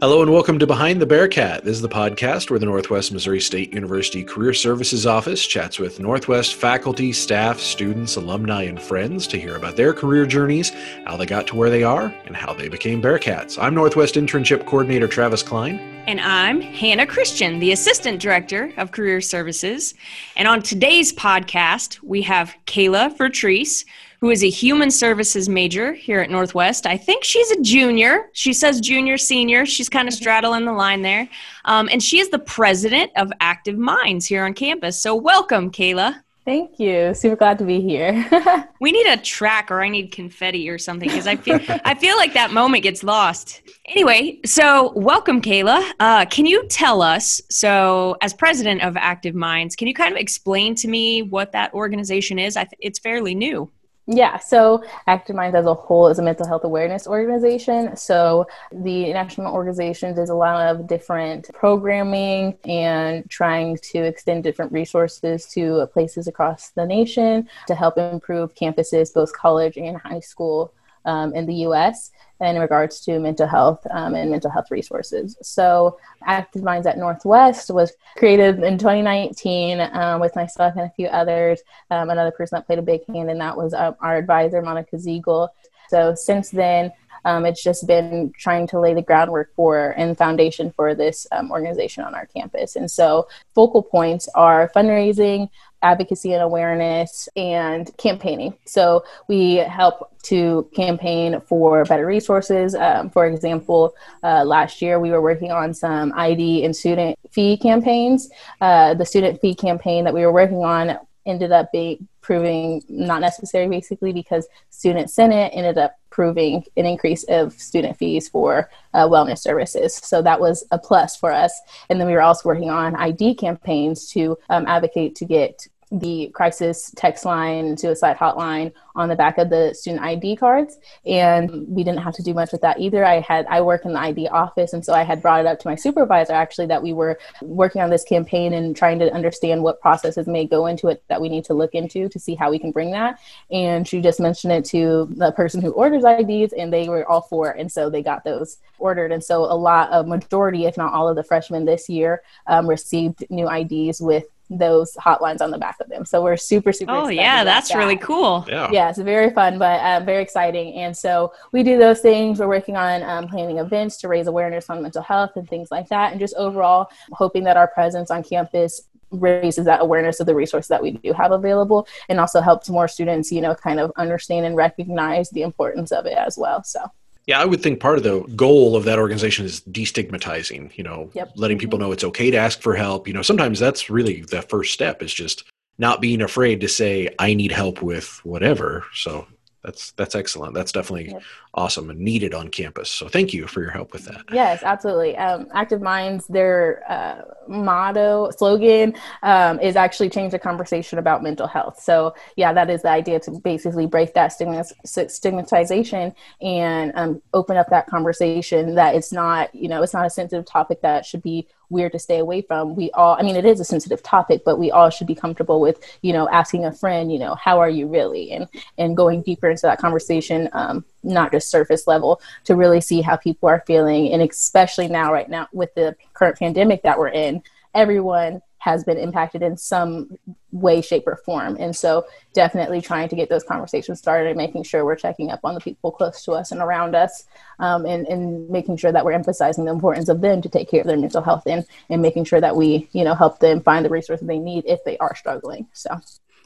Hello and welcome to Behind the Bearcat. This is the podcast where the Northwest Missouri State University Career Services Office chats with Northwest faculty, staff, students, alumni, and friends to hear about their career journeys, how they got to where they are, and how they became Bearcats. I'm Northwest Internship Coordinator Travis Klein. And I'm Hannah Christian, the Assistant Director of Career Services. And on today's podcast, we have Kayla Vertreese, who is a human services major here at Northwest. I think she's a junior. She says junior, senior. She's kind of mm-hmm. straddling the line there. Um, and she is the president of Active Minds here on campus. So, welcome, Kayla. Thank you. Super glad to be here. we need a track or I need confetti or something because I feel I feel like that moment gets lost. Anyway, so welcome, Kayla. Uh, can you tell us? So, as president of Active Minds, can you kind of explain to me what that organization is? I th- it's fairly new. Yeah, so Active Minds as a whole is a mental health awareness organization. So the national organization does a lot of different programming and trying to extend different resources to places across the nation to help improve campuses, both college and high school um, in the US in regards to mental health um, and mental health resources. So, Active Minds at Northwest was created in 2019 um, with myself and a few others. Um, another person that played a big hand in that was uh, our advisor, Monica Ziegel. So, since then, um, it's just been trying to lay the groundwork for and foundation for this um, organization on our campus. And so, focal points are fundraising, advocacy and awareness, and campaigning. So, we help to campaign for better resources. Um, for example, uh, last year we were working on some ID and student fee campaigns. Uh, the student fee campaign that we were working on ended up being proving not necessary basically because student senate ended up proving an increase of student fees for uh, wellness services. So that was a plus for us. And then we were also working on id campaigns to um, advocate to get the crisis text line suicide hotline on the back of the student id cards. And we didn't have to do much with that either. I had i work in the id office and so i had brought it up to my supervisor actually that we were working on this campaign and trying to understand what processes may go into it that we need to look into to see how we can bring that. And she just mentioned it to the person who orders ids and they were all for and so they got those ordered. And so a lot of majority if not all of the freshmen this year um, received new ids with those hotlines on the back of them. So we're super, super. Oh yeah, that's that. really cool. Yeah. yeah, it's very fun, but uh, very exciting. And so we do those things. We're working on um, planning events to raise awareness on mental health and things like that, and just overall hoping that our presence on campus raises that awareness of the resources that we do have available, and also helps more students, you know, kind of understand and recognize the importance of it as well. So. Yeah, I would think part of the goal of that organization is destigmatizing, you know, yep. letting people mm-hmm. know it's okay to ask for help. You know, sometimes that's really the first step is just not being afraid to say, I need help with whatever. So that's that's excellent. That's definitely awesome and needed on campus. So thank you for your help with that. Yes, absolutely. Um, Active Minds, their uh, motto slogan um, is actually change the conversation about mental health. So yeah, that is the idea to basically break that stigmatization and um, open up that conversation. That it's not you know it's not a sensitive topic that should be weird to stay away from. We all, I mean, it is a sensitive topic, but we all should be comfortable with, you know, asking a friend, you know, how are you really, and and going deeper into that conversation, um, not just surface level, to really see how people are feeling, and especially now, right now, with the current pandemic that we're in, everyone has been impacted in some way, shape, or form. And so, definitely trying to get those conversations started and making sure we're checking up on the people close to us and around us, um, and, and making sure that we're emphasizing the importance of them to take care of their mental health and, and making sure that we, you know, help them find the resources they need if they are struggling. So,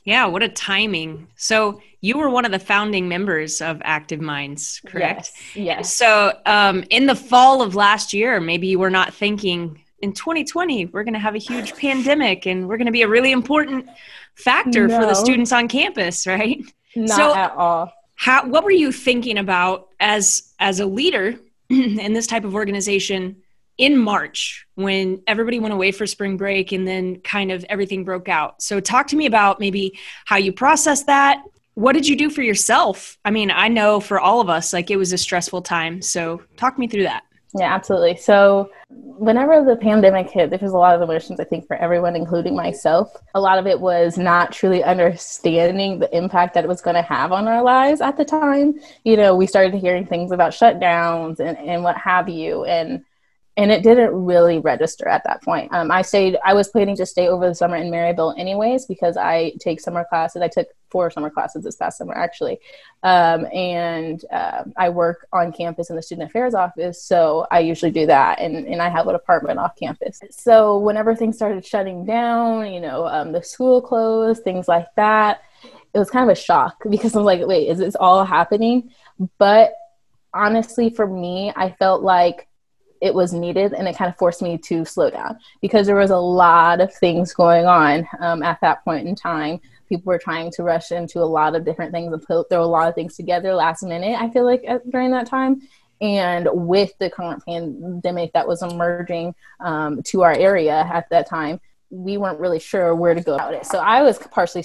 yeah, what a timing. So, you were one of the founding members of Active Minds, correct? Yes. yes. So, um, in the fall of last year, maybe you were not thinking in 2020 we're going to have a huge pandemic and we're going to be a really important factor no. for the students on campus right? Not so at all. how what were you thinking about as as a leader in this type of organization in march when everybody went away for spring break and then kind of everything broke out? So talk to me about maybe how you processed that. What did you do for yourself? I mean i know for all of us like it was a stressful time. So talk me through that yeah, absolutely. So, whenever the pandemic hit, there was a lot of emotions, I think, for everyone, including myself. A lot of it was not truly understanding the impact that it was going to have on our lives at the time. You know, we started hearing things about shutdowns and, and what have you. And and it didn't really register at that point. Um, I stayed. I was planning to stay over the summer in Maryville anyways because I take summer classes. I took four summer classes this past summer actually, um, and uh, I work on campus in the student affairs office. So I usually do that, and and I have an apartment off campus. So whenever things started shutting down, you know, um, the school closed, things like that. It was kind of a shock because I was like, wait, is this all happening? But honestly, for me, I felt like it was needed and it kind of forced me to slow down because there was a lot of things going on um, at that point in time. People were trying to rush into a lot of different things and put, throw a lot of things together last minute i feel like at, during that time. And with the current pandemic that was emerging um, to our area at that time we weren't really sure where to go about it. So i was partially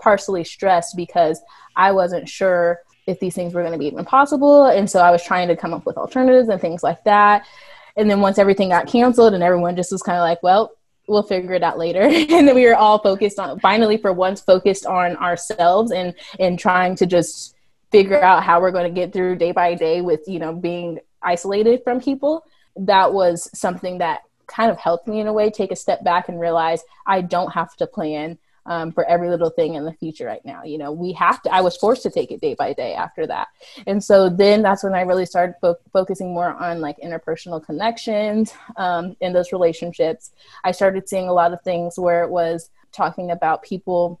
partially stressed because i wasn't sure if these things were going to be even possible. And so I was trying to come up with alternatives and things like that. And then once everything got canceled and everyone just was kind of like, well, we'll figure it out later. and then we were all focused on finally for once focused on ourselves and and trying to just figure out how we're going to get through day by day with, you know, being isolated from people. That was something that kind of helped me in a way take a step back and realize I don't have to plan um, for every little thing in the future right now. You know, we have to, I was forced to take it day by day after that. And so then that's when I really started fo- focusing more on like interpersonal connections um, in those relationships. I started seeing a lot of things where it was talking about people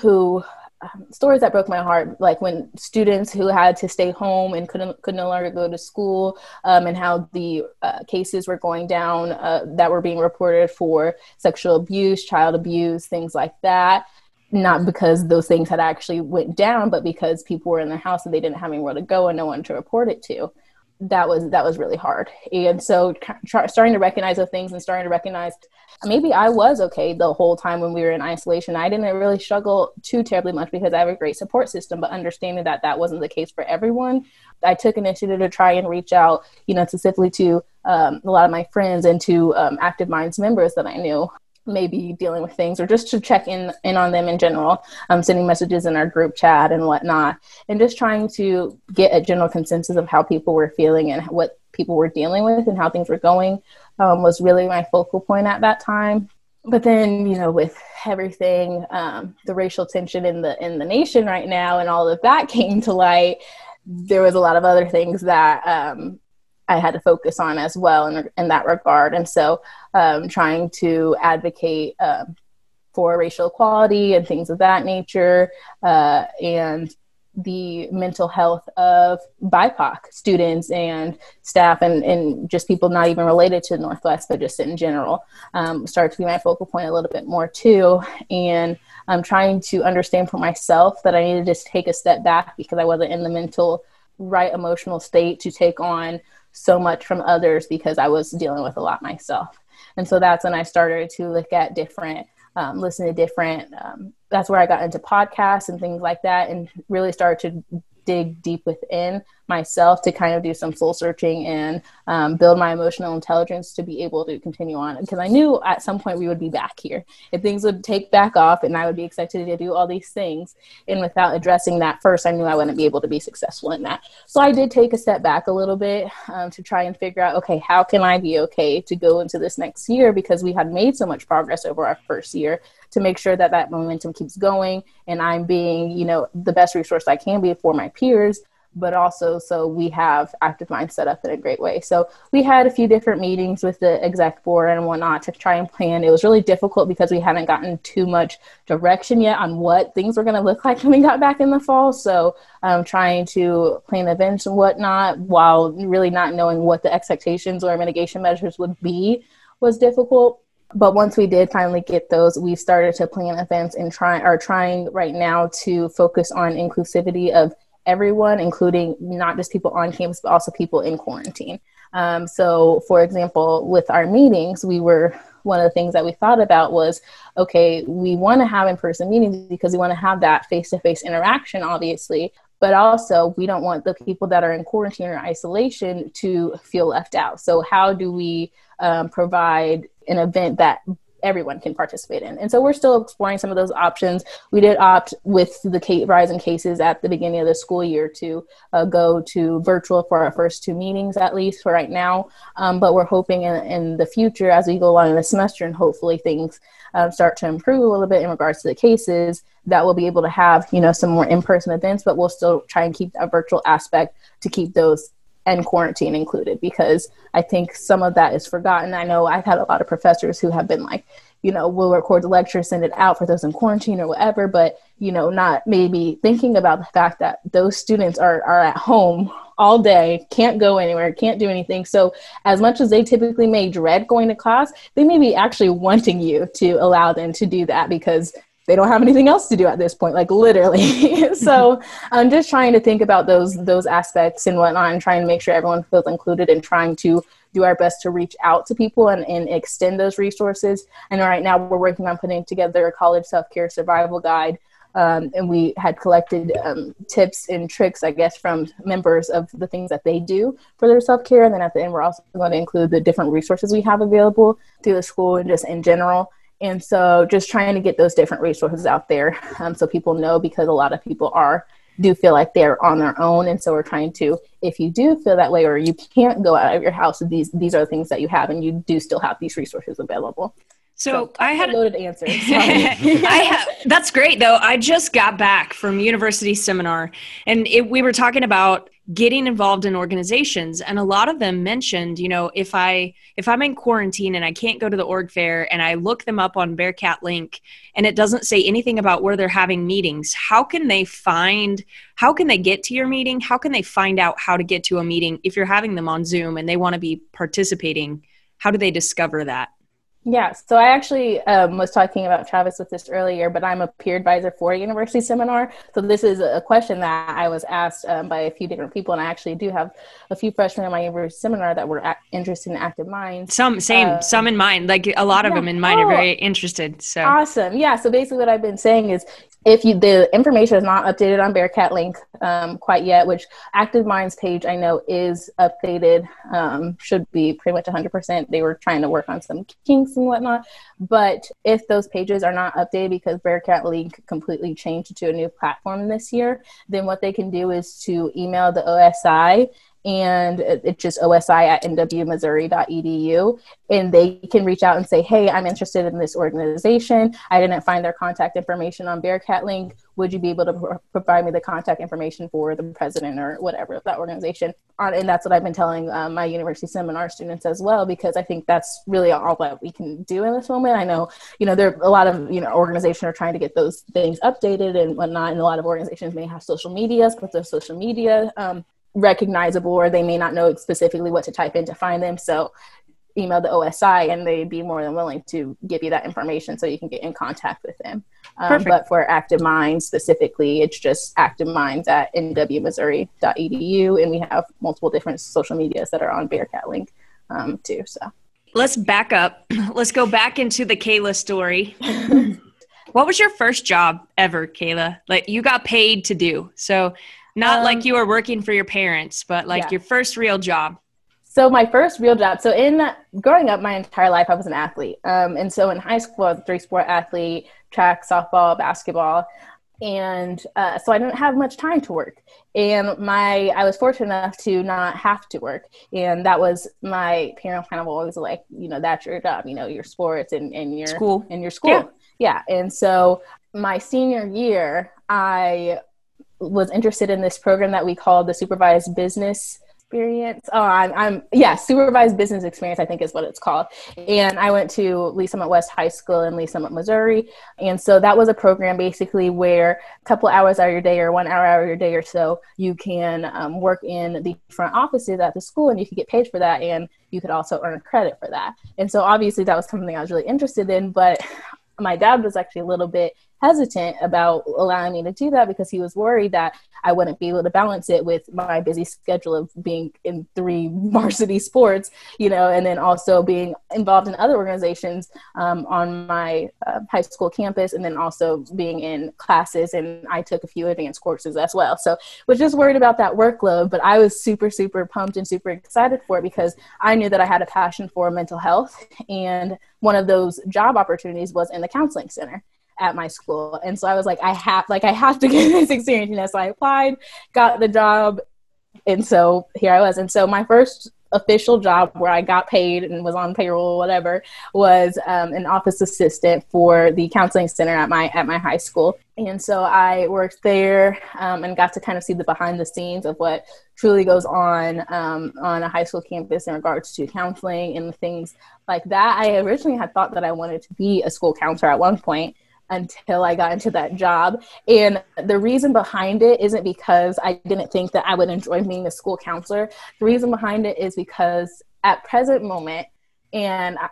who um, stories that broke my heart, like when students who had to stay home and couldn't could no longer go to school, um, and how the uh, cases were going down uh, that were being reported for sexual abuse, child abuse, things like that. Not because those things had actually went down, but because people were in their house and they didn't have anywhere to go and no one to report it to that was that was really hard. And so starting to recognize those things and starting to recognize maybe i was okay the whole time when we were in isolation. I didn't really struggle too terribly much because i have a great support system but understanding that that wasn't the case for everyone i took initiative to try and reach out you know specifically to um, a lot of my friends and to um, active minds members that i knew maybe dealing with things or just to check in in on them in general um, sending messages in our group chat and whatnot and just trying to get a general consensus of how people were feeling and what people were dealing with and how things were going um, was really my focal point at that time. But then you know with everything um, the racial tension in the in the nation right now and all of that came to light there was a lot of other things that um, I had to focus on as well in, in that regard. And so, um, trying to advocate um, for racial equality and things of that nature, uh, and the mental health of BIPOC students and staff, and, and just people not even related to the Northwest, but just in general, um, started to be my focal point a little bit more too. And I'm trying to understand for myself that I needed to just take a step back because I wasn't in the mental right emotional state to take on so much from others because I was dealing with a lot myself. And so that's when I started to look at different, um, listen to different, um, that's where I got into podcasts and things like that and really started to dig deep within myself to kind of do some soul searching and um, build my emotional intelligence to be able to continue on. Because I knew at some point we would be back here. If things would take back off and I would be expected to do all these things, and without addressing that first, I knew I wouldn't be able to be successful in that. So I did take a step back a little bit um, to try and figure out okay, how can I be okay to go into this next year because we had made so much progress over our first year to make sure that that momentum keeps going and I'm being, you know, the best resource I can be for my peers but also so we have active mind set up in a great way. So we had a few different meetings with the exec board and whatnot to try and plan. It was really difficult because we hadn't gotten too much direction yet on what things were going to look like when we got back in the fall. So um, trying to plan events and whatnot while really not knowing what the expectations or mitigation measures would be was difficult but once we did finally get those, we started to plan events and try are trying right now to focus on inclusivity of everyone, including not just people on campus, but also people in quarantine. Um, so, for example, with our meetings, we were one of the things that we thought about was okay, we want to have in person meetings because we want to have that face to face interaction, obviously, but also we don't want the people that are in quarantine or isolation to feel left out. So, how do we um, provide an event that everyone can participate in. And so we're still exploring some of those options. We did opt with the COVID rising cases at the beginning of the school year to uh, go to virtual for our first two meetings, at least for right now. Um, but we're hoping in, in, the future, as we go along in the semester, and hopefully things um, start to improve a little bit in regards to the cases, that we'll be able to have you know some more in-person events. But we'll still try and keep that virtual aspect to keep those and quarantine included because I think some of that is forgotten. I know I've had a lot of professors who have been like, you know, we'll record the lecture, send it out for those in quarantine or whatever, but you know, not maybe thinking about the fact that those students are are at home all day, can't go anywhere, can't do anything. So as much as they typically may dread going to class, they may be actually wanting you to allow them to do that because they don't have anything else to do at this point like literally so i'm just trying to think about those those aspects and whatnot and trying to make sure everyone feels included and trying to do our best to reach out to people and, and extend those resources and right now we're working on putting together a college self-care survival guide um, and we had collected um, tips and tricks, I guess, from members of the things that they do for their self care. And then at the end, we're also going to include the different resources we have available through the school and just in general. And so just trying to get those different resources out there um, so people know because a lot of people are do feel like they're on their own and so we're trying to if you do feel that way or you can't go out of your house these these are the things that you have and you do still have these resources available so, so I had a loaded answer. I have that's great though. I just got back from university seminar, and it, we were talking about getting involved in organizations. And a lot of them mentioned you know if i if i'm in quarantine and i can't go to the org fair and i look them up on bearcat link and it doesn't say anything about where they're having meetings how can they find how can they get to your meeting? How can they find out how to get to a meeting if you're having them on zoom and they want to be participating? How do they discover that yeah, so I actually um, was talking about Travis with this earlier, but I'm a peer advisor for a university seminar. So this is a question that I was asked um, by a few different people, and I actually do have a few freshmen in my university seminar that were interested in active minds. Some same, uh, some in mind, like a lot of yeah. them in mind oh, are very interested. So awesome, yeah. So basically, what I've been saying is if you the information is not updated on bearcat link um, quite yet which active minds page i know is updated um, should be pretty much 100% they were trying to work on some kinks and whatnot. But if those pages are not updated because bearcat link completely changed to a new platform this year then what they can do is to email the osi and it's just osi at nwmissouri.edu and they can reach out and say hey i'm interested in this organization. I didn't find their contact information on bearcat link. Would you be able to pro- provide me the contact information for the president or whatever of that organization? And that's what i've been telling um, my university seminar students as well because i think that's really all that we can do in this moment. I know you know there are a lot of you know organizations are trying to get those things updated and whatnot and a lot of organizations may have social medias but those social media um, recognizable or they may not know specifically what to type in to find them. So email the OSI and they'd be more than willing to give you that information so you can get in contact with them. Um, but for Active Minds specifically, it's just Active Minds at nwmissouri.edu and we have multiple different social medias that are on Bearcat Link um, too. So let's back up. Let's go back into the Kayla story. what was your first job ever, Kayla? Like you got paid to do. So not um, like you were working for your parents, but like yeah. your first real job. So my first real job. So in growing up, my entire life, I was an athlete. Um, and so in high school, I was a three-sport athlete: track, softball, basketball. And uh, so I didn't have much time to work. And my I was fortunate enough to not have to work. And that was my parents kind of always like, you know, that's your job. You know, your sports and, and your school and your school. Yeah. yeah. And so my senior year, I was interested in this program that we called the supervised business experience. Oh, I'm, I'm, yeah, supervised business experience, I think is what it's called. And I went to Lee's Summit West High School in Lee's Summit, Missouri. And so that was a program basically where a couple hours out of your day or one hour out of your day or so, you can um, work in the front offices at the school and you can get paid for that. And you could also earn credit for that. And so obviously that was something I was really interested in, but my dad was actually a little bit hesitant about allowing me to do that because he was worried that I wouldn't be able to balance it with my busy schedule of being in three varsity sports, you know, and then also being involved in other organizations um, on my uh, high school campus, and then also being in classes. And I took a few advanced courses as well. So was just worried about that workload, but I was super, super pumped and super excited for it because I knew that I had a passion for mental health. And one of those job opportunities was in the counseling center at my school. And so I was like, I have like I have to get this experience, you know. So I applied, got the job, and so here I was. And so my first official job where I got paid and was on payroll, or whatever, was um, an office assistant for the counseling center at my at my high school. And so I worked there um, and got to kind of see the behind the scenes of what truly goes on um, on a high school campus in regards to counseling and things like that. I originally had thought that I wanted to be a school counselor at one point until I got into that job. And the reason behind it isn't because I didn't think that I would enjoy being a school counselor. The reason behind it is because at present moment, and I,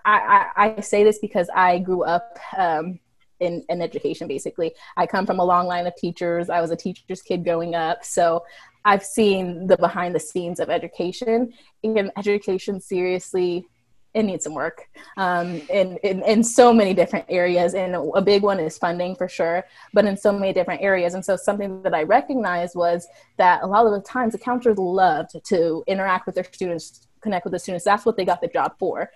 I, I say this because I grew up um, in, in education basically. I come from a long line of teachers. I was a teacher's kid growing up. So I've seen the behind the scenes of education and education seriously it needs some work um, in, in, in so many different areas. And a big one is funding for sure, but in so many different areas. And so something that I recognized was that a lot of the times the counselors loved to interact with their students, connect with the students. That's what they got the job for.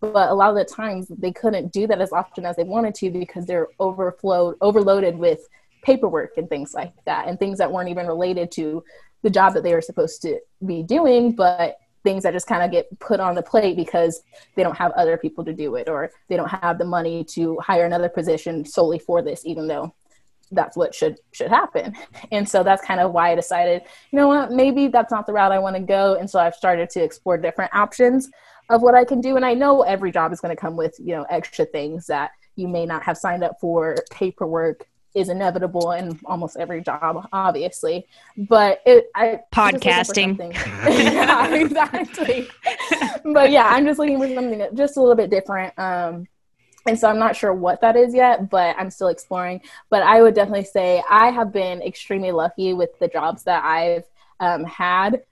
But a lot of the times they couldn't do that as often as they wanted to because they're overflowed, overloaded with paperwork and things like that and things that weren't even related to the job that they were supposed to be doing, but things that just kind of get put on the plate because they don't have other people to do it or they don't have the money to hire another position solely for this even though that's what should should happen. And so that's kind of why i decided you know what maybe that's not the route i want to go. And so i've started to explore different options of what i can do. And i know every job is going to come with you know extra things that you may not have signed up for paperwork is inevitable in almost every job, obviously. But it, I podcasting. yeah, exactly. but yeah, I'm just looking for something just a little bit different. Um, and so I'm not sure what that is yet, but I'm still exploring. But I would definitely say I have been extremely lucky with the jobs that I've um, had.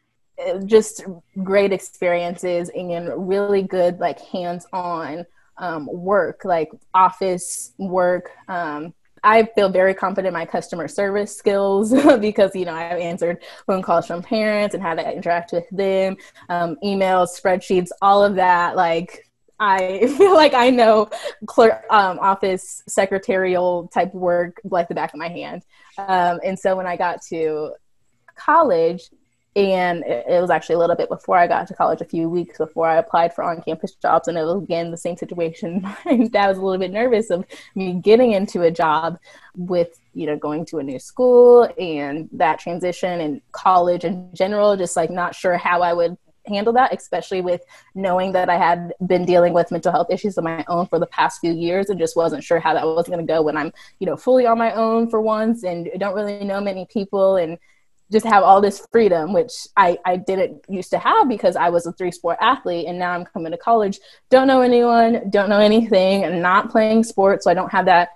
Just great experiences and really good, like hands-on um, work, like office work. Um, I feel very confident in my customer service skills because you know I've answered phone calls from parents and how to interact with them, um, emails, spreadsheets, all of that. Like I feel like I know clerk, um, office secretarial type work like the back of my hand. Um, and so when I got to college, and it, was actually a little bit before I got to college, a few weeks before I applied for on-campus jobs, and it was again the same situation. My dad was a little bit nervous of me getting into a job with you know going to a new school and that transition and college in general, just like not sure how I would handle that, especially with knowing that I had been dealing with mental health issues of my own for the past few years and just wasn't sure how that was going to go when I'm, you know, fully on my own for once and don't really know many people and just have all this freedom, which I, I didn't used to have because I was a three sport athlete. And now I'm coming to college, don't know anyone, don't know anything, and not playing sports. So I don't have that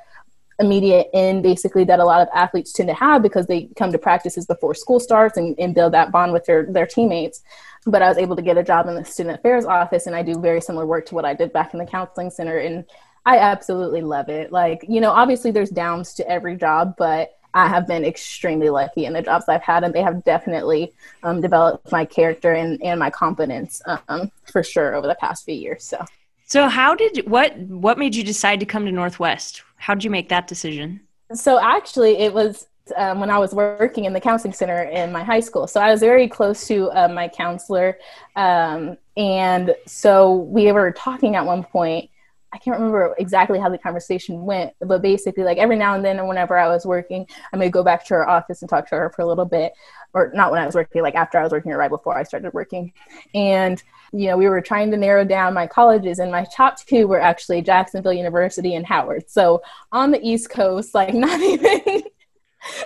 immediate end basically that a lot of athletes tend to have because they come to practices before school starts and, and build that bond with their, their teammates. But I was able to get a job in the student affairs office and I do very similar work to what I did back in the counseling center. And I absolutely love it. Like, you know, obviously there's downs to every job, but I have been extremely lucky in the jobs I've had, and they have definitely um, developed my character and, and my confidence um, for sure over the past few years. So, so how did what what made you decide to come to Northwest? How did you make that decision? So actually, it was um, when I was working in the counseling center in my high school. So I was very close to uh, my counselor, um, and so we were talking at one point I can't remember exactly how the conversation went, but basically, like every now and then, or whenever I was working, I may go back to her office and talk to her for a little bit, or not when I was working, like after I was working, or right before I started working. And you know, we were trying to narrow down my colleges, and my top two were actually Jacksonville University and Howard. So on the East Coast, like not even,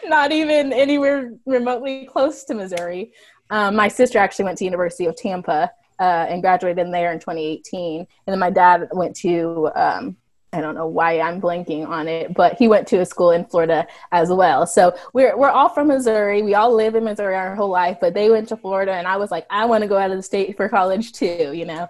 not even anywhere remotely close to Missouri. Um, my sister actually went to University of Tampa uh, and graduated in there in 2018. And then my dad went to um, I don't know why I'm blanking on it, but he went to a school in Florida as well. So we're we're all from Missouri. We all live in Missouri our whole life, but they went to Florida, and I was like, I want to go out of the state for college too, you know.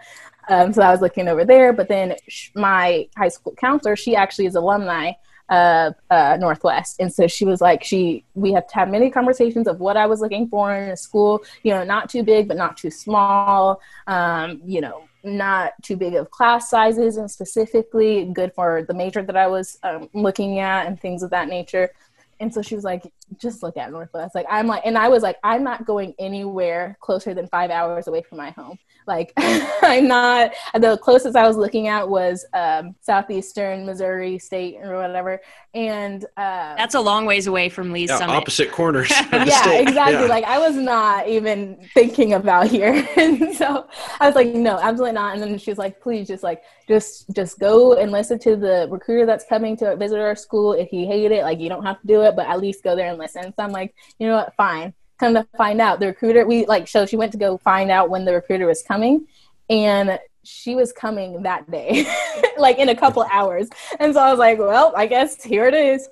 Um, so I was looking over there, but then sh- my high school counselor, she actually is alumni of uh, Northwest, and so she was like, she we have had many conversations of what I was looking for in a school, you know, not too big but not too small, um, you know, not too big of class sizes, and specifically good for the major that I was um, looking at and things of that nature. And so she was like, just look at Northwest. Like, I'm like, and I was like, I'm not going anywhere closer than five hours away from my home. Like, I'm not, the closest I was looking at was um, Southeastern Missouri State or whatever. And uh, that's a long ways away from Lee's yeah, Summit. Opposite corners. yeah, state. exactly. Yeah. Like, I was not even thinking about here. and so I was like, no, absolutely not. And then she was like, please just like, just, just go and listen to the recruiter that's coming to visit our school. If you hate it, like, you don't have to do it, but at least go there and listen. So I'm like, you know what, fine. Come to find out, the recruiter, we like, so she went to go find out when the recruiter was coming, and she was coming that day, like in a couple hours. And so I was like, well, I guess here it is.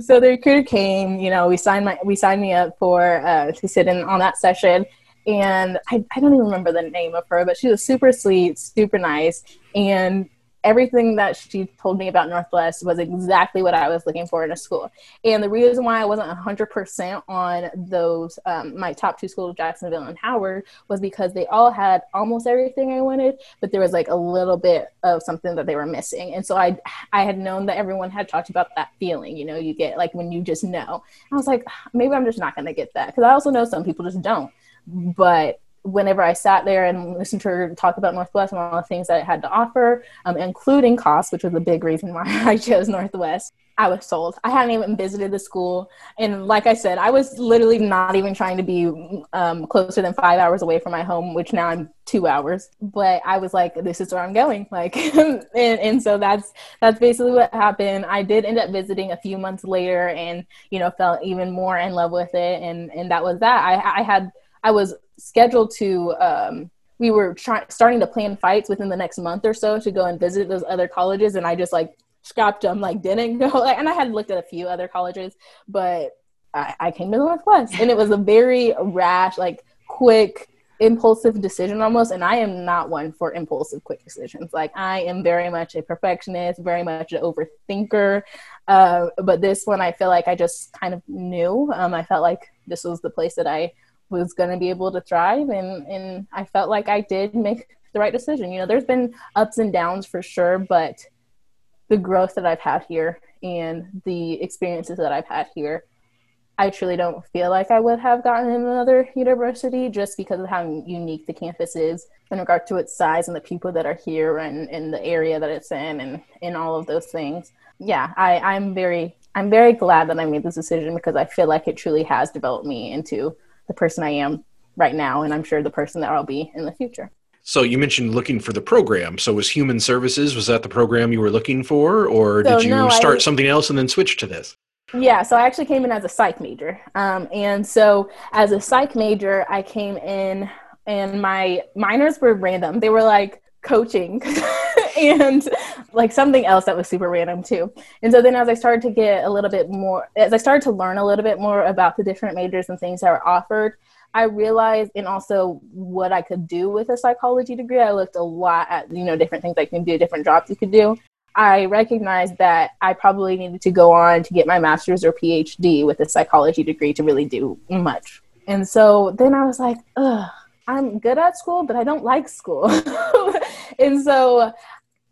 So the recruiter came, you know, we signed my, we signed me up for uh, to sit in on that session. And I, I don't even remember the name of her, but she was super sweet, super nice. And everything that she told me about Northwest was exactly what I was looking for in a school. And the reason why I wasn't 100% on those, um, my top two schools, Jacksonville and Howard, was because they all had almost everything I wanted, but there was like a little bit of something that they were missing. And so I, I had known that everyone had talked about that feeling, you know, you get like when you just know. I was like, maybe I'm just not going to get that. Because I also know some people just don't. But whenever I sat there and listened to her talk about Northwest and all the things that it had to offer, um, including cost, which was a big reason why I chose Northwest, I was sold. I hadn't even visited the school. And like I said, I was literally not even trying to be um, closer than five hours away from my home, which now I'm two hours. But I was like, this is where I'm going. Like, and, and so that's, that's basically what happened. I did end up visiting a few months later and, you know, fell even more in love with it. And, and that was that. I, I had, I was scheduled to um, we were trying starting to plan fights within the next month or so to go and visit those other colleges and i just like scrapped them like didn't go like and i had looked at a few other colleges but I, I came to the northwest and it was a very rash like quick impulsive decision almost and i am not one for impulsive quick decisions. Like i am very much a perfectionist very much an overthinker uh, but this one i feel like i just kind of knew um, i felt like this was the place that i was going to be able to thrive and and I felt like I did make the right decision. You know, there's been ups and downs for sure, but the growth that I've had here and the experiences that I've had here, I truly don't feel like I would have gotten in another university just because of how unique the campus is in regard to its size and the people that are here and in the area that it's in and in all of those things. Yeah, I, I'm very I'm very glad that I made this decision because I feel like it truly has developed me into the person I am right now, and I'm sure the person that I'll be in the future. So you mentioned looking for the program. So was human services was that the program you were looking for, or so, did you no, start I, something else and then switch to this? Yeah, so I actually came in as a psych major, um, and so as a psych major, I came in, and my minors were random. They were like coaching and like something else that was super random too. And so then as I started to get a little bit more, as I started to learn a little bit more about the different majors and things that were offered, I realized and also what I could do with a psychology degree. I looked a lot at, you know, different things I can do, different jobs you could do. I recognized that I probably needed to go on to get my master's or PhD with a psychology degree to really do much. And so then I was like, ugh, I'm good at school, but I don't like school. and so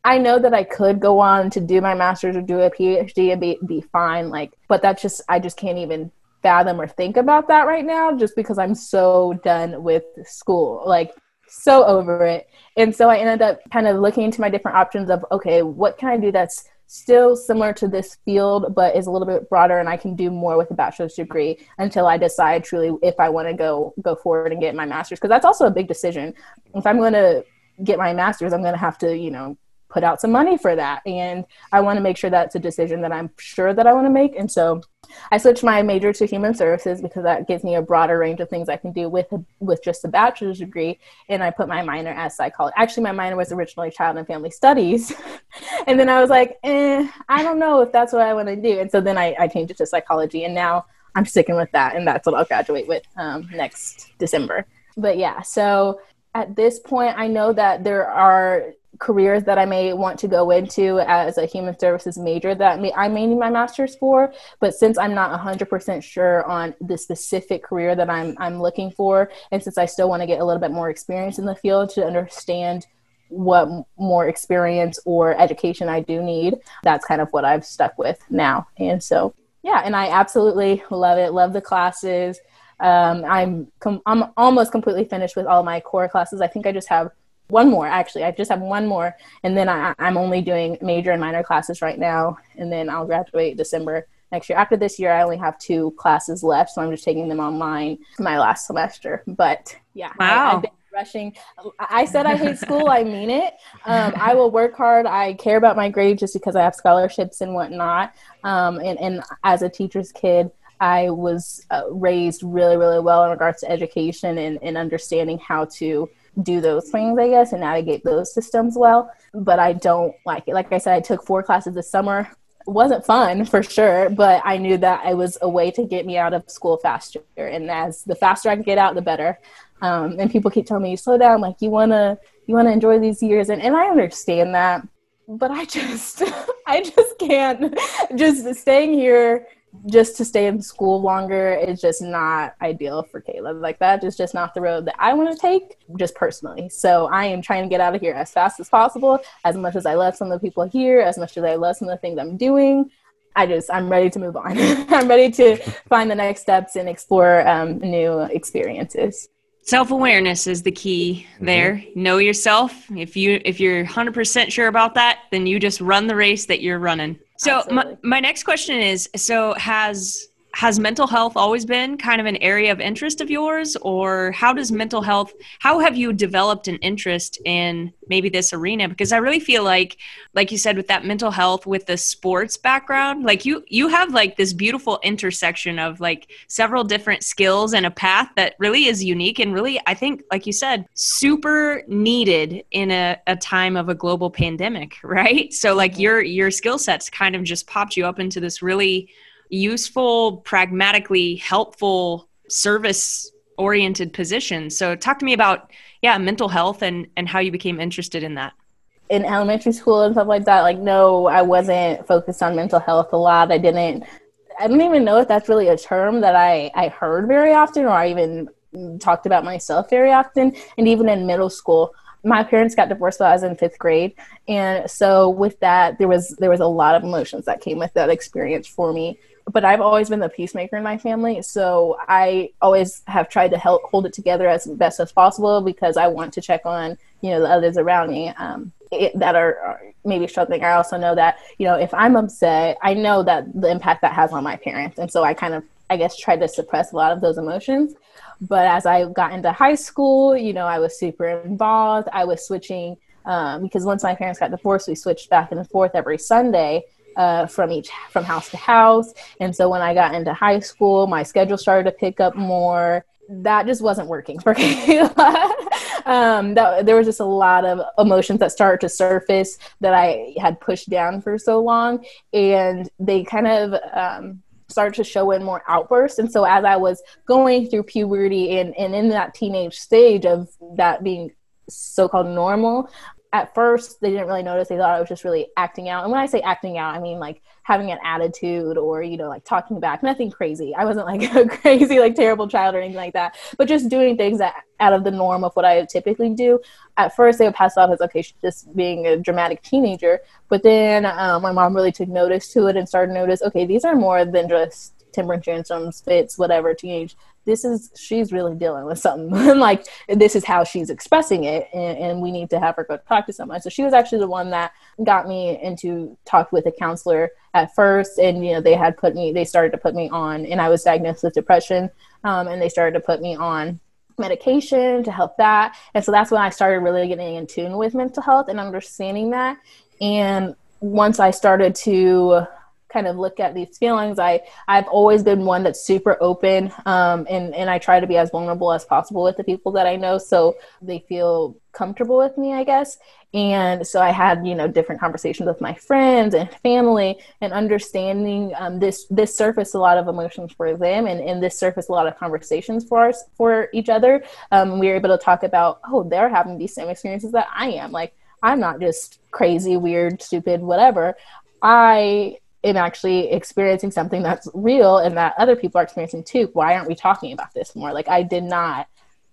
I know that I could go on to do my master's or do a PhD and be, be fine. Like, but that's just, I just can't even fathom or think about that right now just because I'm so done with school. Like, so over it. And so I ended up kind of looking into my different options of, okay, what can I do that's still similar to this field, but is a little bit broader and I can do more with a bachelor's degree until I decide truly if I want to go, go forward and get my master's. Cause that's also a big decision. If I'm going to get my master's, I'm going to have to, you know, put out some money for that. And I want to make sure that's a decision that I'm sure that I want to make. And so I switched my major to human services because that gives me a broader range of things I can do with with just a bachelor's degree. And I put my minor as psychology. Actually, my minor was originally child and family studies, and then I was like, eh, I don't know if that's what I want to do. And so then I, I changed it to psychology, and now I'm sticking with that, and that's what I'll graduate with um, next December. But yeah, so at this point, I know that there are careers that I may want to go into as a human services major that may, I may need my master's for. But since I'm not 100% sure on the specific career that I'm, I'm looking for, and since I still want to get a little bit more experience in the field to understand what more experience or education I do need, that's kind of what I've stuck with now. And so, yeah, and I absolutely love it, love the classes. Um, I'm com- I'm almost completely finished with all my core classes. I think I just have one more actually. I just have one more, and then I, I'm only doing major and minor classes right now, and then I'll graduate December next year. After this year, I only have two classes left, so I'm just taking them online my last semester. But yeah, wow. I, rushing. I said I hate school. I mean it. Um, I will work hard. I care about my grades just because I have scholarships and whatnot. Um, and, and as a teacher's kid, I was uh, raised really, really well in regards to education and, and understanding how to do those things, I guess, and navigate those systems well. But I don't like it. Like I said, I took four classes this summer. It wasn't fun for sure, but I knew that it was a way to get me out of school faster. And as the faster I can get out, the better. Um, and people keep telling me, slow down, like you wanna you wanna enjoy these years, and, and I understand that, but I just I just can't just staying here just to stay in school longer is just not ideal for Kayla. Like that is just not the road that I want to take, just personally. So I am trying to get out of here as fast as possible. As much as I love some of the people here, as much as I love some of the things I'm doing, I just I'm ready to move on. I'm ready to find the next steps and explore um, new experiences. Self awareness is the key mm-hmm. there. Mm-hmm. Know yourself. If you if you're 100% sure about that, then you just run the race that you're running. So my, my next question is so has has mental health always been kind of an area of interest of yours? Or how does mental health how have you developed an interest in maybe this arena? Because i really feel like like you said with that mental health with the sports background like you you have like this beautiful intersection of like several different skills and a path that really is unique and really i think like you said super needed in a, a time of a global pandemic right? So like mm-hmm. your your skill sets kind of just popped you up into this really useful, pragmatically helpful service oriented position. So talk to me about yeah, mental health and and how you became interested in that. In elementary school and stuff like that, like no, I wasn't focused on mental health a lot. I didn't I don't even know if that's really a term that I I heard very often or I even talked about myself very often and even in middle school my parents got divorced while I was in fifth grade, and so with that, there was there was a lot of emotions that came with that experience for me but I've always been the peacemaker in my family. So I always have tried to help hold it together as best as possible because I want to check on, you know, the others around me um, it, that are, are, maybe struggling. I also know that, you know, if I'm upset, I know that the impact that has on my parents. And so I kind of, I guess, tried to suppress a lot of those emotions. But as I got into high school, you know, I was super involved. I was switching um, because once my parents got divorced, we switched back and forth every Sunday uh, from each from house to house. And so when I got into high school, my schedule started to pick up more. That just wasn't working for Kayla. um, that, there was just a lot of emotions that started to surface that I had pushed down for so long, and they kind of um, started to show in more outbursts. And so as I was going through puberty and, and in that teenage stage of that being so-called normal at first they didn't really notice. They thought i was just really acting out. And when i say acting out i mean like having an attitude or you know like talking back. Nothing crazy. I wasn't like a crazy like terrible child or anything like that. But just doing things that out of the norm of what i typically do. At first they would pass off as okay she's just being a dramatic teenager. But then um, my mom really took notice to it and started to notice okay these are more than just temper tantrums fits whatever teenage this is she's really dealing with something like this is how she's expressing it and, and, we need to have her go talk to someone so she was actually the one that got me into talk with a counselor at first and you know they had put me they started to put me on and i was diagnosed with depression um, and they started to put me on medication to help that. And so that's when I started really getting in tune with mental health and understanding that. And once I started to kind of look at these feelings, I I've always been one that's super open, um, and and I try to be as vulnerable as possible with the people that I know, so they feel comfortable with me, I guess. And so I had you know different conversations with my friends and family, and understanding um, this this surfaced a lot of emotions for them, and and this surfaced a lot of conversations for us for each other. Um, we were able to talk about oh they're having these same experiences that I am, like. I'm not just crazy, weird, stupid, whatever. I am actually experiencing something that's real and that other people are experiencing too. Why aren't we talking about this more? Like I did not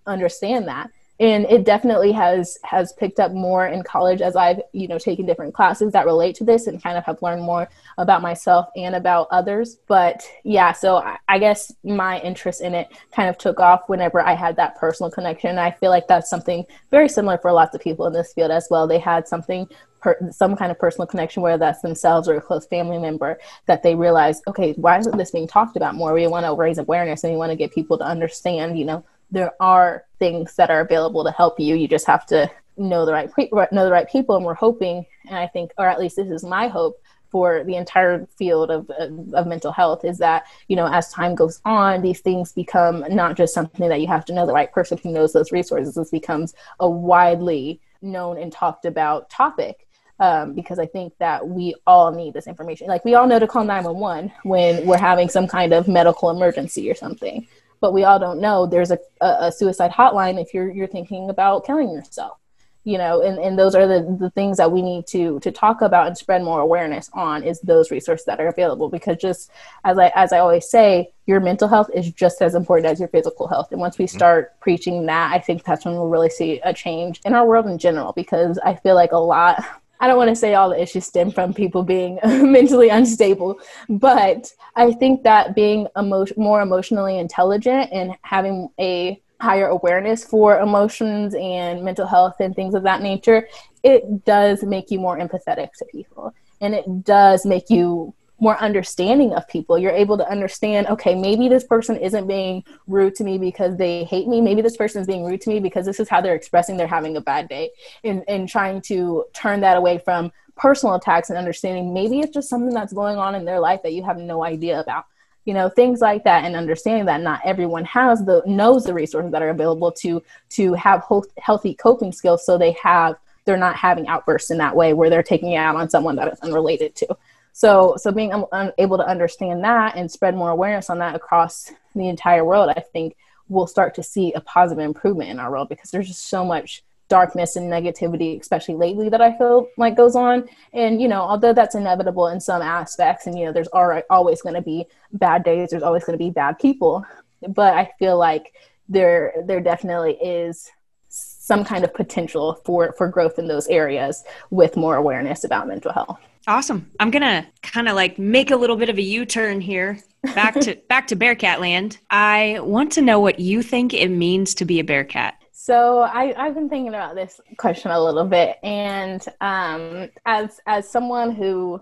understand that. And it definitely has has picked up more in college as I've, you know, taken different classes that relate to this and kind of have learned more about myself and about others. But yeah, so I, I guess my interest in it kind of took off whenever I had that personal connection. I feel like that's something very similar for lots of people in this field as well. They had something per, some kind of personal connection, whether that's themselves or a close family member, that they realize, okay, why isn't this being talked about more? We want to raise awareness and we want to get people to understand, you know, there are things that are available to help you. You just have to know the right know the right people, and we're hoping, and I think, or at least this is my hope for the entire field of, of, of, mental health is that you know as time goes on these things become not just something that you have to know the right person who knows those resources this becomes a widely known and talked about topic um, because I think that we all need this information. Like we all know to call 911 when we're having some kind of medical emergency or something, but we all don't know there's a, a, a suicide hotline if you're you're thinking about killing yourself you know and, and those are the, the things that we need to to talk about and spread more awareness on is those resources that are available because just as i as i always say your mental health is just as important as your physical health and once we mm-hmm. start mm-hmm. preaching that i think that's when we'll really see a change in our world in general because i feel like a lot I don't want to say all the issues stem from people being mentally unstable, but I think that being emo- more emotionally intelligent and having a higher awareness for emotions and mental health and things of that nature, it does make you more empathetic to people. And it does make you more understanding of people. You're able to understand, okay, maybe this person isn't being rude to me because they hate me. Maybe this person is being rude to me because this is how they're expressing they're having a bad day. And, and trying to turn that away from personal attacks and understanding maybe it's just something that's going on in their life that you have no idea about. You know, things like that and understanding that not everyone has the knows the resources that are available to to have healthy coping skills so they have they're not having outbursts in that way where they're taking it out on someone that is unrelated to. So, so being able to understand that and spread more awareness on that across the entire world, I think we'll start to see a positive improvement in our world because there's just so much darkness and negativity, especially lately, that I feel like goes on. And you know, although that's inevitable in some aspects, and you know, there's always going to be bad days, there's always going to be bad people, but I feel like there there definitely is some kind of potential for for growth in those areas with more awareness about mental health. Awesome. I'm going to kind of like make a little bit of a U-turn here back to back to Bearcat land. I want to know what you think it means to be a Bearcat. So I, I've been thinking about this question a little bit, and um, as as someone who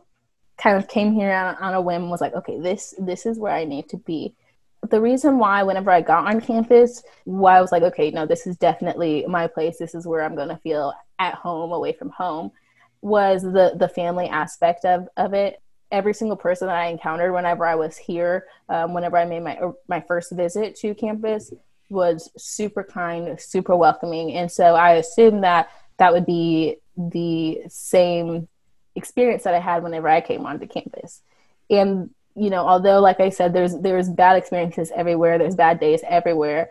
kind of came here on, on a whim, was like, okay, this this is where I need to be. The reason why, whenever I got on campus, why I was like, okay, no, this is definitely my place. This is where I'm going to feel at home, away from home was the the family aspect of of it. Every single person that I encountered whenever I was here, um, whenever I made my my first visit to campus, was super kind, super welcoming, and so I assumed that that would be the same experience that I had whenever I came onto campus. And you know, although like I said, there's there's bad experiences everywhere, there's bad days everywhere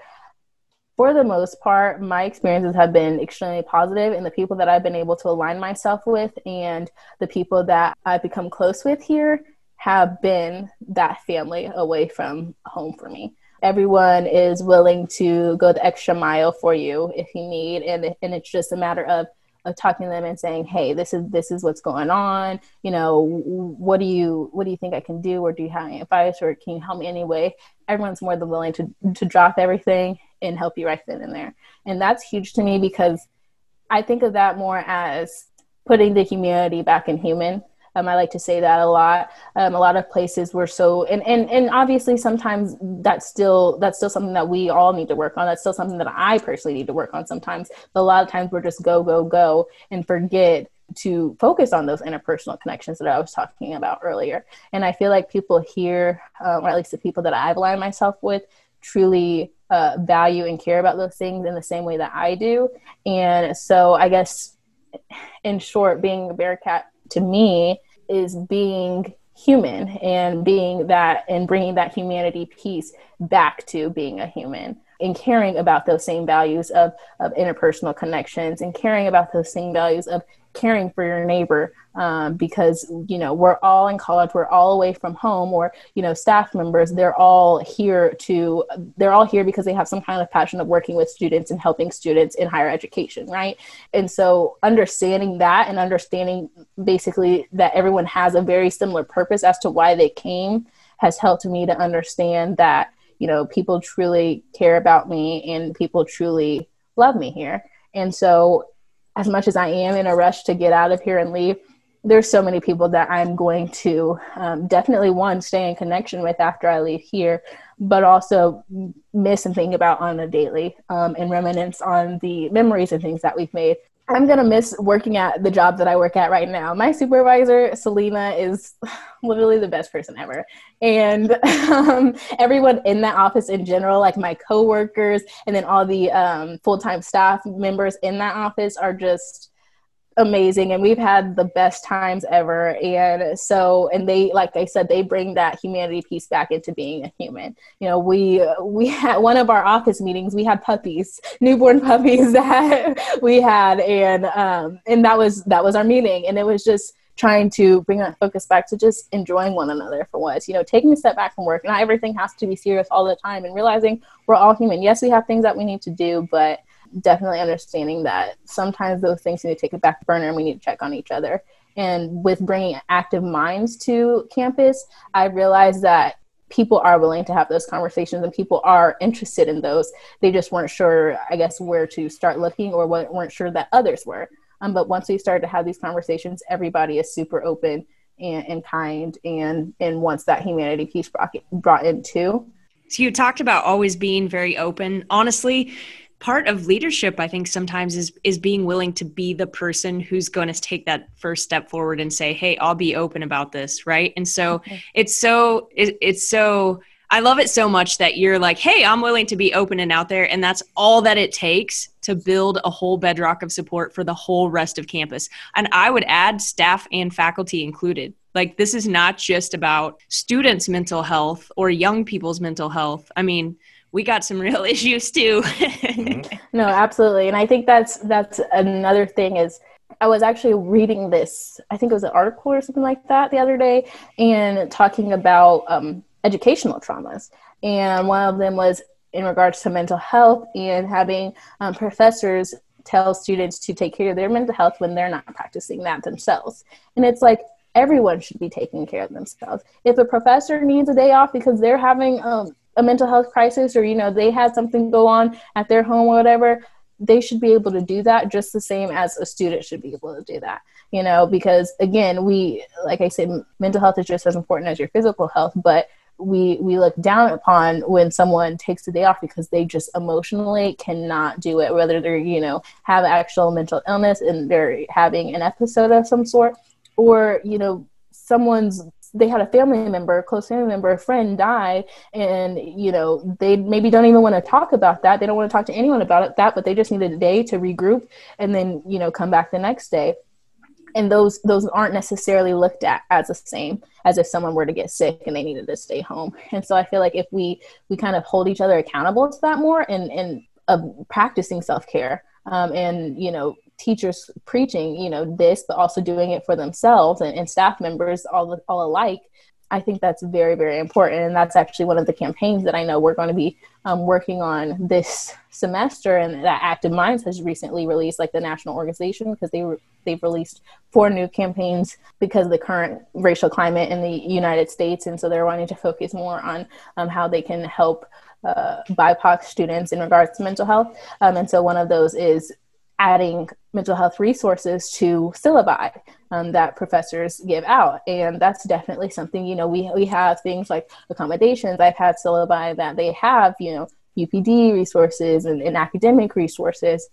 for the most part, my experiences have been extremely positive, and the people that I've been able to align myself with and the people that I've become close with here have been that family away from home for me. Everyone is willing to go the extra mile for you if you need, and and it's just a matter of of talking to them and saying, "Hey, this is this is what's going on. You know, what do you what do you think I can do, or do you have any advice, or can you help me anyway?" Everyone's more than willing to to drop everything and help you right then and there. And that's huge to me because I think of that more as putting the humanity back in human Um, I like to say that a lot. Um, a lot of places were so, and, and, and obviously sometimes that's still, that's still something that we all need to work on. That's still something that I personally need to work on sometimes. But a lot of times we're just go, go, go and forget to focus on those interpersonal connections that I was talking about earlier. And I feel like people here, uh, or at least the people that I've aligned myself with, truly uh, value and care about those things in the same way that I do. And so I guess, in short, being a Bearcat to me is being human and being that and bringing that humanity piece back to being a human and caring about those same values of, of interpersonal connections and caring about those same values of caring for your neighbor um, because you know we're all in college we're all away from home or you know staff members they're all here to they're all here because they have some kind of passion of working with students and helping students in higher education right? And so understanding that and understanding basically that everyone has a very similar purpose as to why they came has helped me to understand that you know people truly care about me and people truly love me here. And so as much as I am in a rush to get out of here and leave, there's so many people that I'm going to um, definitely one stay in connection with after I leave here, but also miss and think about on a daily um, and reminisce on the memories and things that we've made. I'm gonna miss working at the job that I work at right now. My supervisor, Selena, is literally the best person ever, and um, everyone in that office in general, like my coworkers, and then all the um, full time staff members in that office, are just amazing and we've had the best times ever. And so and they like i said they bring that humanity piece back into being a human. You know we we had one of our office meetings we had puppies newborn puppies that we had. And um and that was that was our meeting. And it was just trying to bring that focus back to just enjoying one another for once. You know taking a step back from work. Not everything has to be serious all the time and realizing we're all human. Yes we have things that we need to do but definitely understanding that sometimes those things need to take a back burner and we need to check on each other. And with bringing active minds to campus, I realized that people are willing to have those conversations and people are interested in those. They just weren't sure, I guess, where to start looking or weren't sure that others were. Um, but once we started to have these conversations, everybody is super open and, and kind and and wants that humanity piece brought, brought in too. So you talked about always being very open. Honestly, part of leadership i think sometimes is is being willing to be the person who's going to take that first step forward and say hey i'll be open about this right? And so okay. it's so it, it's so i love it so much that you're like hey i'm willing to be open and out there and that's all that it takes to build a whole bedrock of support for the whole rest of campus. And i would add staff and faculty included. Like this is not just about students mental health or young people's mental health. I mean we got some real issues too. mm-hmm. No, absolutely. And I think that's that's another thing is I was actually reading this, I think it was an article or something like that the other day, and talking about um, educational traumas. And one of them was in regards to mental health and having um, professors tell students to take care of their mental health when they're not practicing that themselves. And it's like everyone should be taking care of themselves. If a professor needs a day off because they're having um, a mental health crisis or you know they had something go on at their home or whatever they should be able to do that just the same as a student should be able to do that you know because again we like i said mental health is just as important as your physical health but we we look down upon when someone takes the day off because they just emotionally cannot do it whether they're you know have actual mental illness and they're having an episode of some sort or you know someone's they had a family member, a close family member, a friend die, and you know they maybe don't even want to talk about that. They don't want to talk to anyone about it, that, but they just needed a day to regroup and then you know come back the next day. And those those aren't necessarily looked at as the same as if someone were to get sick and they needed to stay home. And so I feel like if we we kind of hold each other accountable to that more and and of practicing self care um, and you know teachers preaching, you know, this, but also doing it for themselves and, and staff members all, all alike. I think that's very, very important. And that's actually one of the campaigns that I know we're going to be um, working on this semester. And that Active Minds has recently released, like the national organization, because they were, they've released four new campaigns because of the current racial climate in the United States. And so they're wanting to focus more on um, how they can help uh, BIPOC students in regards to mental health. Um, and so one of those is adding mental health resources to syllabi um, that professors give out. And that's definitely something, you know, we, we have things like accommodations. I've had syllabi that they have, you know, UPD resources and, and academic resources.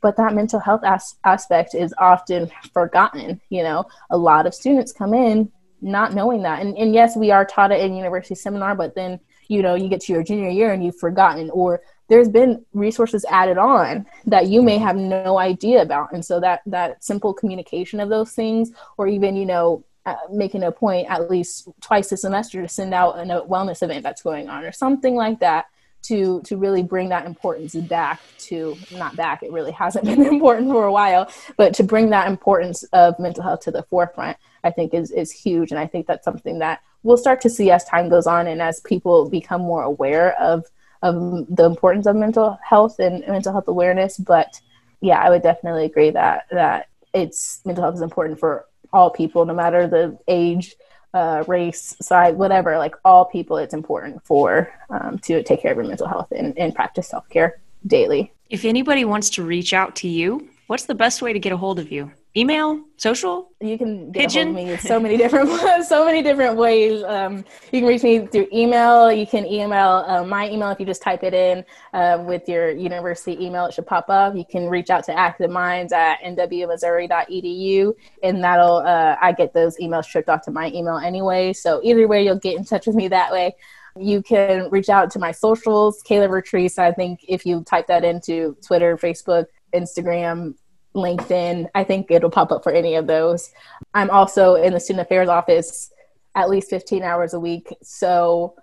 But that mental health as- aspect is often forgotten. You know, a lot of students come in not knowing that. And, and yes, we are taught it in university seminar, but then, you know, you get to your junior year and you've forgotten or there's been resources added on that you may have no idea about. And so that that simple communication of those things or even you know uh, making a point at least twice a semester to send out a wellness event that's going on or something like that to to really bring that importance back to not back it really hasn't been important for a while but to bring that importance of mental health to the forefront i think is is huge. And i think that's something that we'll start to see as time goes on and as people become more aware of of the importance of mental health and mental health awareness. But yeah, I would definitely agree that that it's mental health is important for all people, no matter the age, uh, race, side, whatever. Like all people, it's important for um, to take care of your mental health and, and practice self care daily. If anybody wants to reach out to you, what's the best way to get a hold of you? Email? Social? You can get Pigeon? me so many different so many different ways. Um, you can reach me through email. You can email uh, my email if you just type it in uh, with your university email it should pop up. You can reach out to active minds at nwmissouri.edu and that'll uh, i get those emails shipped off to my email anyway. So either way you'll get in touch with me that way. You can reach out to my socials kayla vertreese i think if you type that into twitter facebook instagram LinkedIn. I think it'll pop up for any of those. I'm also in the student affairs office at least 15 hours a week. So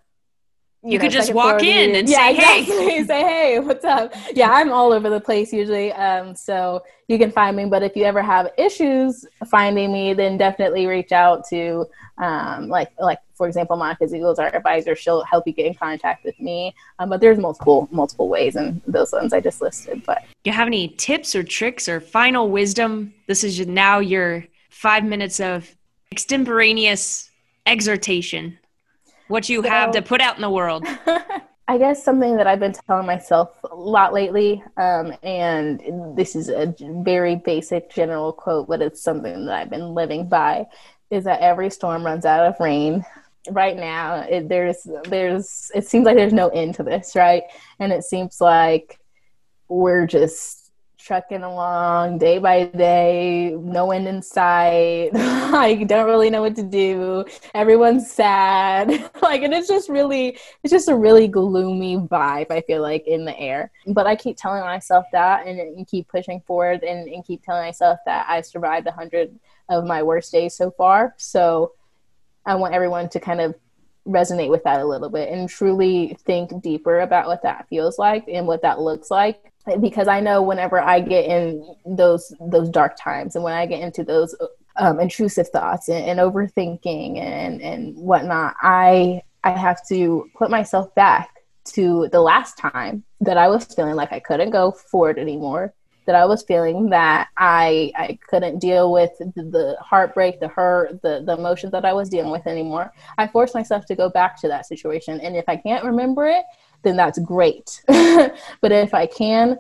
you, you know, could just walk in and yeah, say, "Hey, exactly. say hey, what's up?" Yeah, I'm all over the place usually, um, so you can find me. But if you ever have issues finding me, then definitely reach out to, um, like, like for example, Monica Ziegels, our advisor. She'll help you get in contact with me. Um, but there's multiple multiple ways, and those ones I just listed. But you have any tips or tricks or final wisdom? This is now your five minutes of extemporaneous exhortation what you so, have to put out in the world. I guess something that I've been telling myself a lot lately, um, and this is a very basic general quote, but it's something that I've been living by, is that every storm runs out of rain. Right now, it, there's there's it seems like there's no end to this, right? And it seems like we're just trucking along day by day, no end in sight. I don't really know what to do. Everyone's sad. like, and it's just really, it's just a really gloomy vibe, I feel like, in the air. But I keep telling myself that and, and keep pushing forward and, and keep telling myself that I survived a 100 of my worst days so far. So I want everyone to kind of resonate with that a little bit and truly think deeper about what that feels like and what that looks like. Because I know whenever I get in those those dark times and when I get into those um, intrusive thoughts and, and overthinking and and whatnot, I I have to put myself back to the last time that I was feeling like I couldn't go forward anymore, that I was feeling that I I couldn't deal with the, heartbreak, the hurt, the the emotions that I was dealing with anymore. I forced myself to go back to that situation, and if I can't remember it, then that's great. but if I can,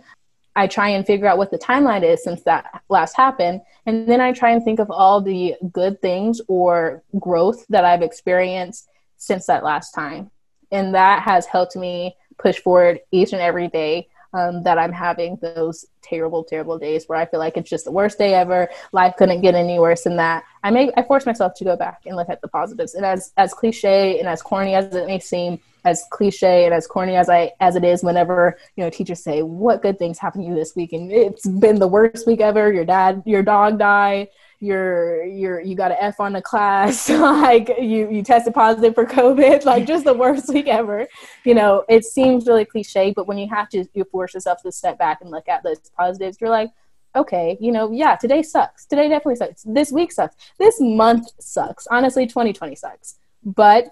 I try and figure out what the timeline is since that last happened. And then I try and think of all the good things or growth that I've experienced since that last time. And that has helped me push forward each and every day um, that I'm having those terrible, terrible days where I feel like it's just the worst day ever. Life couldn't get any worse than that. I may I force myself to go back and look at the positives. And as as cliche and as corny as it may seem, as cliche and as corny as I as it is whenever you know teachers say what good things happened to you this week and it's been the worst week ever your dad your dog died you're you're you got an F on the class like you you tested positive for covid like just the worst week ever. You know it seems really cliche but when you have to you force yourself to step back and look at those positives you're like okay you know yeah today sucks. Today definitely sucks. This week sucks. This month sucks. Honestly 2020 sucks. But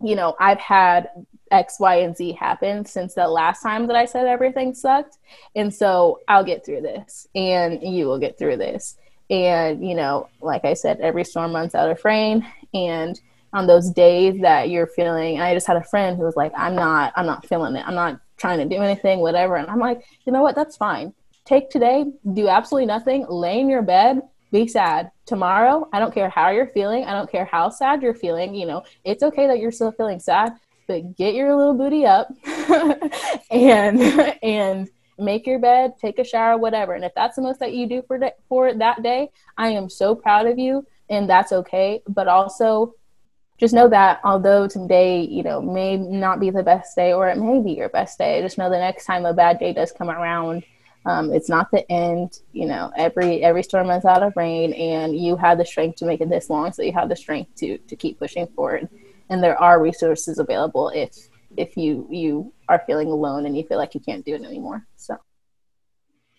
you know, I've had X, Y, and Z happen since the last time that I said everything sucked. And so I'll get through this and you will get through this. And, you know, like I said, every storm runs out of rain. And on those days that you're feeling, I just had a friend who was like, I'm not, I'm not feeling it. I'm not trying to do anything, whatever. And I'm like, you know what? That's fine. Take today, do absolutely nothing, lay in your bed, be sad. Tomorrow, I don't care how you're feeling. I don't care how sad you're feeling. You know, it's okay that you're still feeling sad, but get your little booty up and and make your bed, take a shower, whatever. And if that's the most that you do for for that day, I am so proud of you, and that's okay. But also, just know that although today, you know, may not be the best day, or it may be your best day, just know the next time a bad day does come around, um, it's not the end. You know, every every storm is out of rain, and you have the strength to make it this long, so you have the strength to to keep pushing forward. And there are resources available if if you you are feeling alone and you feel like you can't do it anymore. So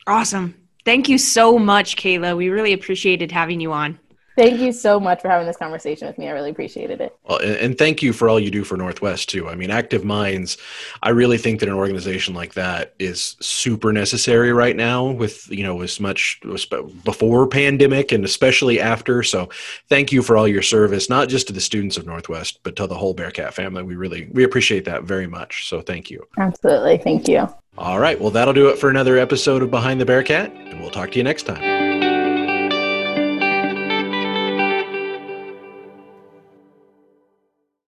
awesome! Thank you so much, Kayla. We really appreciated having you on. Thank you so much for having this conversation with me. I really appreciated it. Well, and, and, thank you for all you do for Northwest too. I mean, Active Minds. I really think that an organization like that is super necessary right now. With you know as much before pandemic and especially after. So, thank you for all your service, not just to the students of Northwest, but to the whole Bearcat family. We really we appreciate that very much. So, thank you. Absolutely, thank you. All right. Well, that'll do it for another episode of Behind the Bearcat, and we'll talk to you next time.